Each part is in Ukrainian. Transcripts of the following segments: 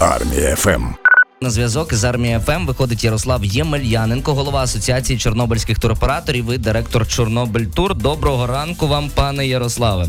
Армія ФМ. На зв'язок з армії ФМ виходить Ярослав Ємельяненко, голова асоціації чорнобильських туроператорів і директор Чорнобиль Тур. Доброго ранку вам, пане Ярославе.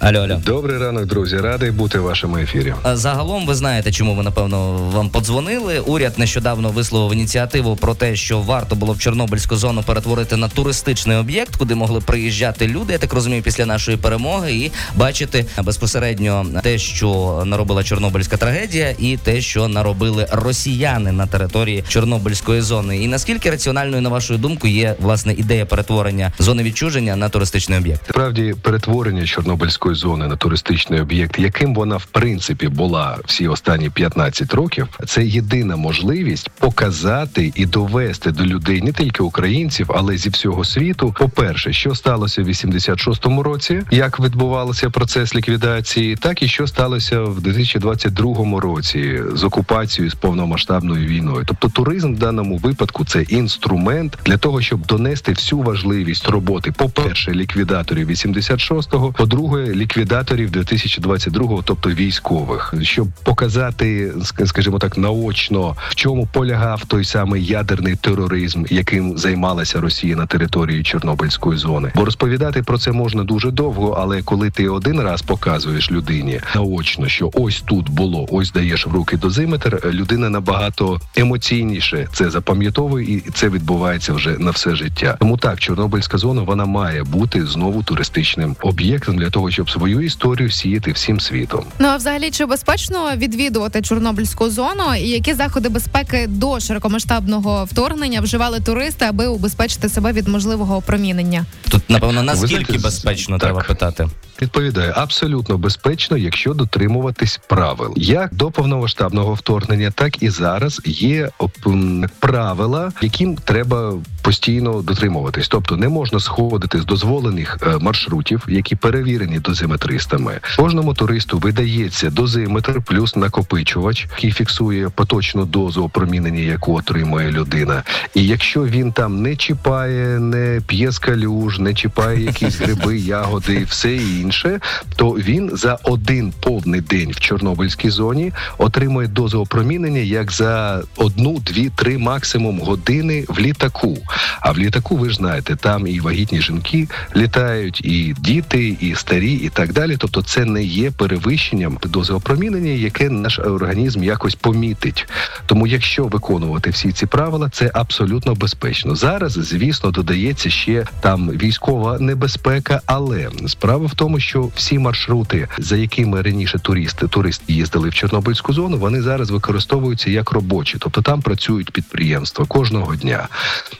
Алло, алло. Добрий ранок, друзі. Радий бути в вашому ефірі. Загалом ви знаєте, чому ви напевно вам подзвонили. Уряд нещодавно висловив ініціативу про те, що варто було в Чорнобильську зону перетворити на туристичний об'єкт, куди могли приїжджати люди. Я так розумію, після нашої перемоги і бачити безпосередньо те, що наробила Чорнобильська трагедія, і те, що наробили росіяни на території Чорнобильської зони. І наскільки раціональною, на вашу думку, є власне ідея перетворення зони відчуження на туристичний об'єкт? Справді перетворення Чорнобильської зони на туристичний об'єкт, яким вона в принципі була всі останні 15 років, це єдина можливість показати і довести до людей не тільки українців, але зі всього світу. По перше, що сталося в 86-му році, як відбувався процес ліквідації, так і що сталося в 2022 році з окупацією з повномасштабною війною. Тобто, туризм в даному випадку це інструмент для того, щоб донести всю важливість роботи. По перше, ліквідаторів 86-го, по-друге, ліквідаторів 2022-го, тобто військових, щоб показати, скажімо так, наочно в чому полягав той самий ядерний тероризм, яким займалася Росія на території Чорнобильської зони. Бо розповідати про це можна дуже довго, але коли ти один раз показуєш людині наочно, що ось тут було, ось даєш в руки дозиметр, людина набагато емоційніше це запам'ятовує, і це відбувається вже на все життя. Тому так, Чорнобильська зона вона має бути знову туристичним об'єктом для того, щоб свою історію сіяти всім світом. Ну а взагалі чи безпечно відвідувати Чорнобильську зону, і які заходи безпеки до широкомасштабного вторгнення вживали туристи, аби убезпечити себе від можливого опромінення? Тут напевно наскільки знаєте, безпечно так. треба питати. Відповідає абсолютно безпечно, якщо дотримуватись правил. Як до повномасштабного вторгнення, так і зараз є правила, яким треба постійно дотримуватись. Тобто не можна сходити з дозволених е, маршрутів, які перевірені дозиметристами. Кожному туристу видається дозиметр плюс накопичувач, який фіксує поточну дозу опромінення, яку отримує людина. І якщо він там не чіпає, не п'є з калюж, не чіпає якісь гриби, ягоди все інше, то він за один повний день в Чорнобильській зоні отримує дозу опромінення як за одну, дві, три максимум години в літаку. А в літаку, ви ж знаєте, там і вагітні жінки літають, і діти, і старі, і так далі. Тобто, це не є перевищенням дози опромінення, яке наш організм якось помітить. Тому, якщо виконувати всі ці правила, це абсолютно безпечно. Зараз, звісно, додається ще там військова небезпека, але справа в тому, що всі маршрути, за якими раніше туристи туристи їздили в Чорнобильську зону, вони зараз використовуються як робочі, тобто там працюють підприємства кожного дня.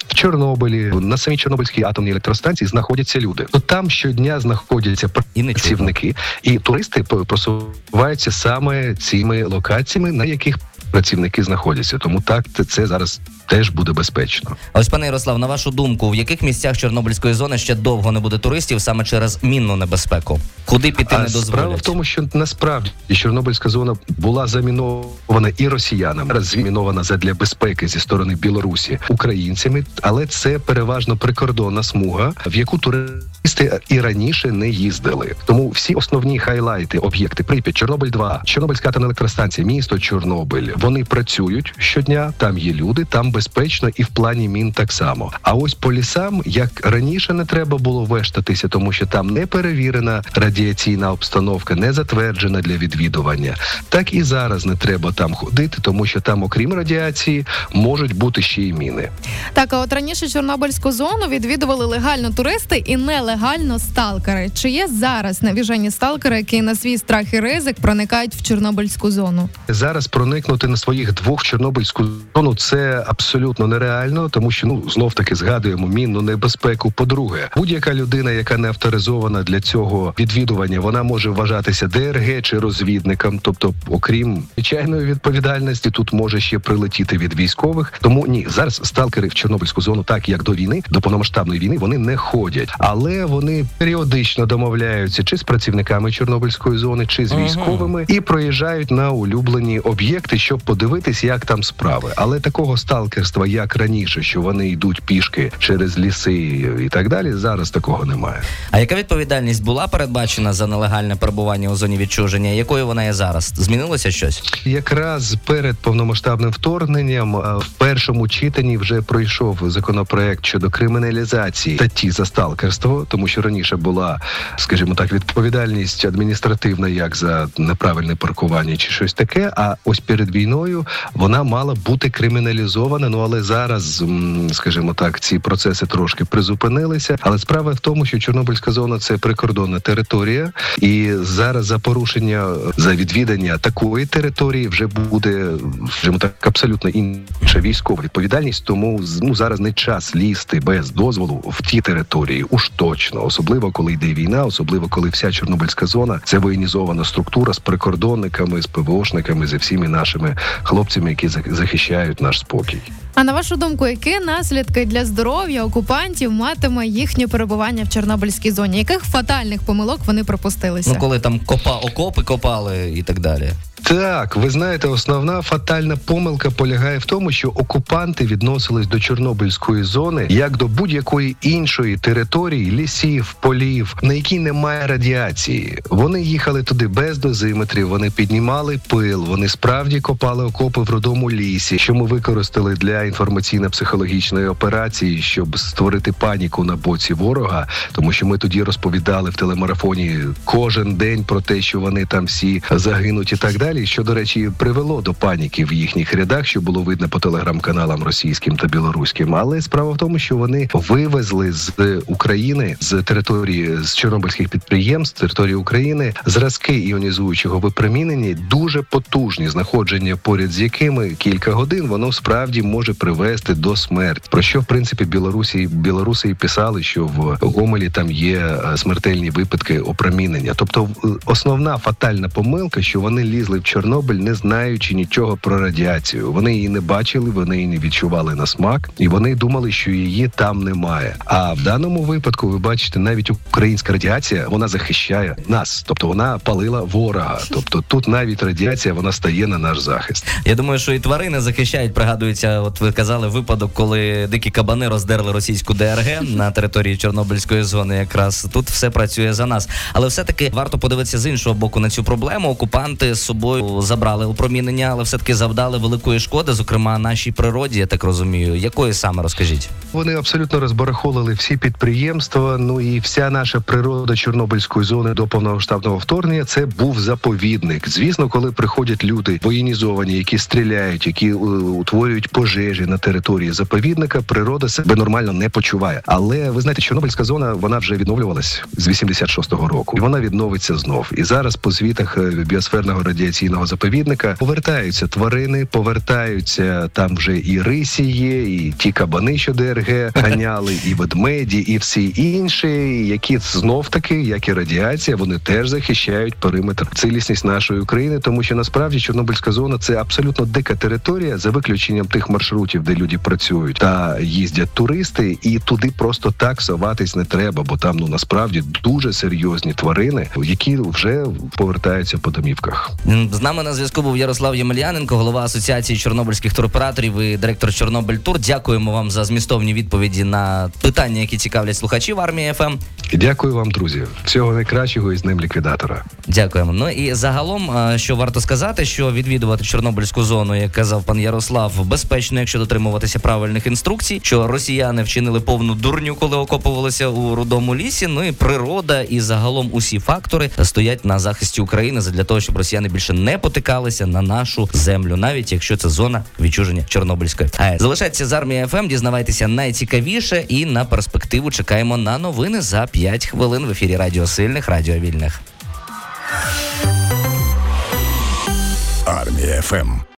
В Чорнобилі на самій Чорнобильській атомній електростанції знаходяться люди. То там щодня знаходяться працівники, і туристи просуваються саме цими локаціями, на яких працівники знаходяться. Тому так це, це зараз теж буде безпечно. А Ось, пане Ярослав, на вашу думку, в яких місцях Чорнобильської зони ще довго не буде туристів саме через мінну небезпеку? Куди піти не А справа в тому, що насправді Чорнобильська зона була замінована і росіянами, замінована задля безпеки зі сторони Білорусі українцями, але це переважно прикордонна смуга, в яку туристи і раніше не їздили. Тому всі основні хайлайти, об'єкти Прип'ять, Чорнобиль 2 Чорнобильська атомна електростанція, місто Чорнобиль. Вони працюють щодня. Там є люди, там безпечно і в плані мін так само. А ось по лісам, як раніше, не треба було вештатися, тому що там не перевірена радіаційна обстановка, не затверджена для відвідування. Так і зараз не треба там ходити, тому що там, окрім радіації, можуть бути ще й міни. Так, а от раніше Чорнобильську зону відвідували легально туристи і нелегально сталкери. Чи є зараз навіжені сталкери, які на свій страх і ризик проникають в Чорнобильську зону? Зараз проникнути на своїх двох Чорнобильську зону це абсолютно нереально, тому що ну знов таки згадуємо мінну небезпеку. По-друге, будь-яка людина, яка не авторизована для цього відвідування, вона може вважатися ДРГ чи розвідником. Тобто, окрім звичайної відповідальності, тут може ще прилетіти від військових. Тому ні, зараз сталкери в Чорнобильську зону, так як до війни, до повномасштабної війни, вони не ходять, але вони періодично домовляються чи з працівниками Чорнобильської зони, чи з Ага. військовими, і проїжджають на улюблені об'єкти, щоб щоб подивитись, як там справи. Але такого сталкерства, як раніше, що вони йдуть пішки через ліси і так далі, зараз такого немає. А яка відповідальність була передбачена за нелегальне перебування у зоні відчуження? Якою вона є зараз? Змінилося щось? Якраз перед повномасштабним вторгненням в першому читанні вже пройшов законопроект щодо криміналізації статті за сталкерство, тому що раніше була, скажімо так, відповідальність адміністративна як за неправильне паркування чи щось таке. А ось перед війною вона мала бути криміналізована. Ну але зараз, скажімо так, ці процеси трошки призупинилися. Але справа в тому, що Чорнобильська зона це прикордонна територія, і зараз за порушення за відвідання такої території вже буде скажімо так абсолютно інша військова відповідальність. Тому ну зараз не час лізти без дозволу в ті території. Уж точно, особливо коли йде війна, особливо коли вся Чорнобильська зона це воєнізована структура з прикордонниками, з ПВОшниками, зі всіми нашими хлопцями, які захищають наш спокій. А на вашу думку, які наслідки для здоров'я окупантів матиме їхнє перебування в Чорнобильській зоні? Яких фатальних помилок вони пропустилися? Ну коли там копа окопи копали і так далі. Так, ви знаєте, основна фатальна помилка полягає в тому, що окупанти відносились до Чорнобильської зони як до будь-якої іншої території, лісів, полів, на якій немає радіації. Вони їхали туди без дозиметрів, вони піднімали пил, вони справді копали окопи в родому лісі, що ми використали для інформаційно-психологічної операції, щоб створити паніку на боці ворога, тому що ми тоді розповідали в телемарафоні кожен день про те, що вони там всі загинуть і так далі. Що до речі, привело до паніки в їхніх рядах, що було видно по телеграм-каналам російським та білоруським. Але справа в тому, що вони вивезли з України з території з чорнобильських підприємств, території України зразки іонізуючого випромінення дуже потужні, знаходження поряд з якими кілька годин воно справді може привести до смерті. Про що в принципі білорусі білоруси і писали, що в Гомелі там є е, смертельні випадки опромінення. Тобто, основна фатальна помилка, що вони лізли в Чорнобиль, не знаючи нічого про радіацію. Вони її не бачили, вони її не відчували на смак, і вони думали, що її там немає. А в даному випадку, ви бачите, навіть українська радіація вона захищає нас, тобто вона палила ворога. Тобто тут навіть радіація вона стає на наш захист. Я думаю, що і тварини захищають. Пригадується, от казали випадок, коли дикі кабани роздерли російську ДРГ на території Чорнобильської зони. Якраз тут все працює за нас. Але все-таки варто подивитися з іншого боку на цю проблему. Окупанти з собою забрали опромінення, але все таки завдали великої шкоди, зокрема нашій природі. Я так розумію. Якої саме розкажіть? Вони абсолютно розбарахолили всі підприємства. Ну і вся наша природа Чорнобильської зони до повномасштабного вторгнення це був заповідник. Звісно, коли приходять люди воєнізовані, які стріляють, які е, утворюють пожежі на території заповідника, природа себе нормально не почуває. Але ви знаєте, Чорнобильська зона вона вже відновлювалась з 86-го року, і вона відновиться знов. І зараз по звітах е, біосферного радіаційного заповідника повертаються тварини, повертаються там вже і рисі є, і ті кабани, що ДРГ ганяли, і ведмеді, і всі інші, які знов таки, як і радіація, вони теж захищають периметр цілісність нашої України, тому що насправді Чорнобильська зона це абсолютно дика територія, за виключенням тих маршрутів, де люди працюють та їздять туристи, і туди просто так соватись не треба, бо там ну насправді дуже серйозні тварини, які вже повертаються по домівках. З нами на зв'язку був Ярослав Ємельяненко, голова асоціації чорнобильських туроператорів і директор Чорнобиль Тур. Дякуємо вам за змістовні відповіді на питання, які цікавлять слухачів армії ФМ. Дякую вам, друзі. Всього найкращого із Днем ліквідатора. Дякуємо. Ну і загалом, е, що варто сказати, що відвідувати Чорнобильську зону, як казав пан Ярослав, безпечно, якщо дотримуватися правильних інструкцій, що росіяни вчинили повну дурню, коли окопувалися у рудому лісі. Ну і природа, і загалом усі фактори стоять на захисті України для того, щоб росіяни більше не потикалися на нашу землю, навіть якщо це зона відчуження Чорнобильської. АЕС. Залишайтеся з армією ФМ, дізнавайтеся найцікавіше, і на перспективу чекаємо на новини за 5 хвилин в ефірі Радіо Сильних, Радіо Вільних. Армія ФМ.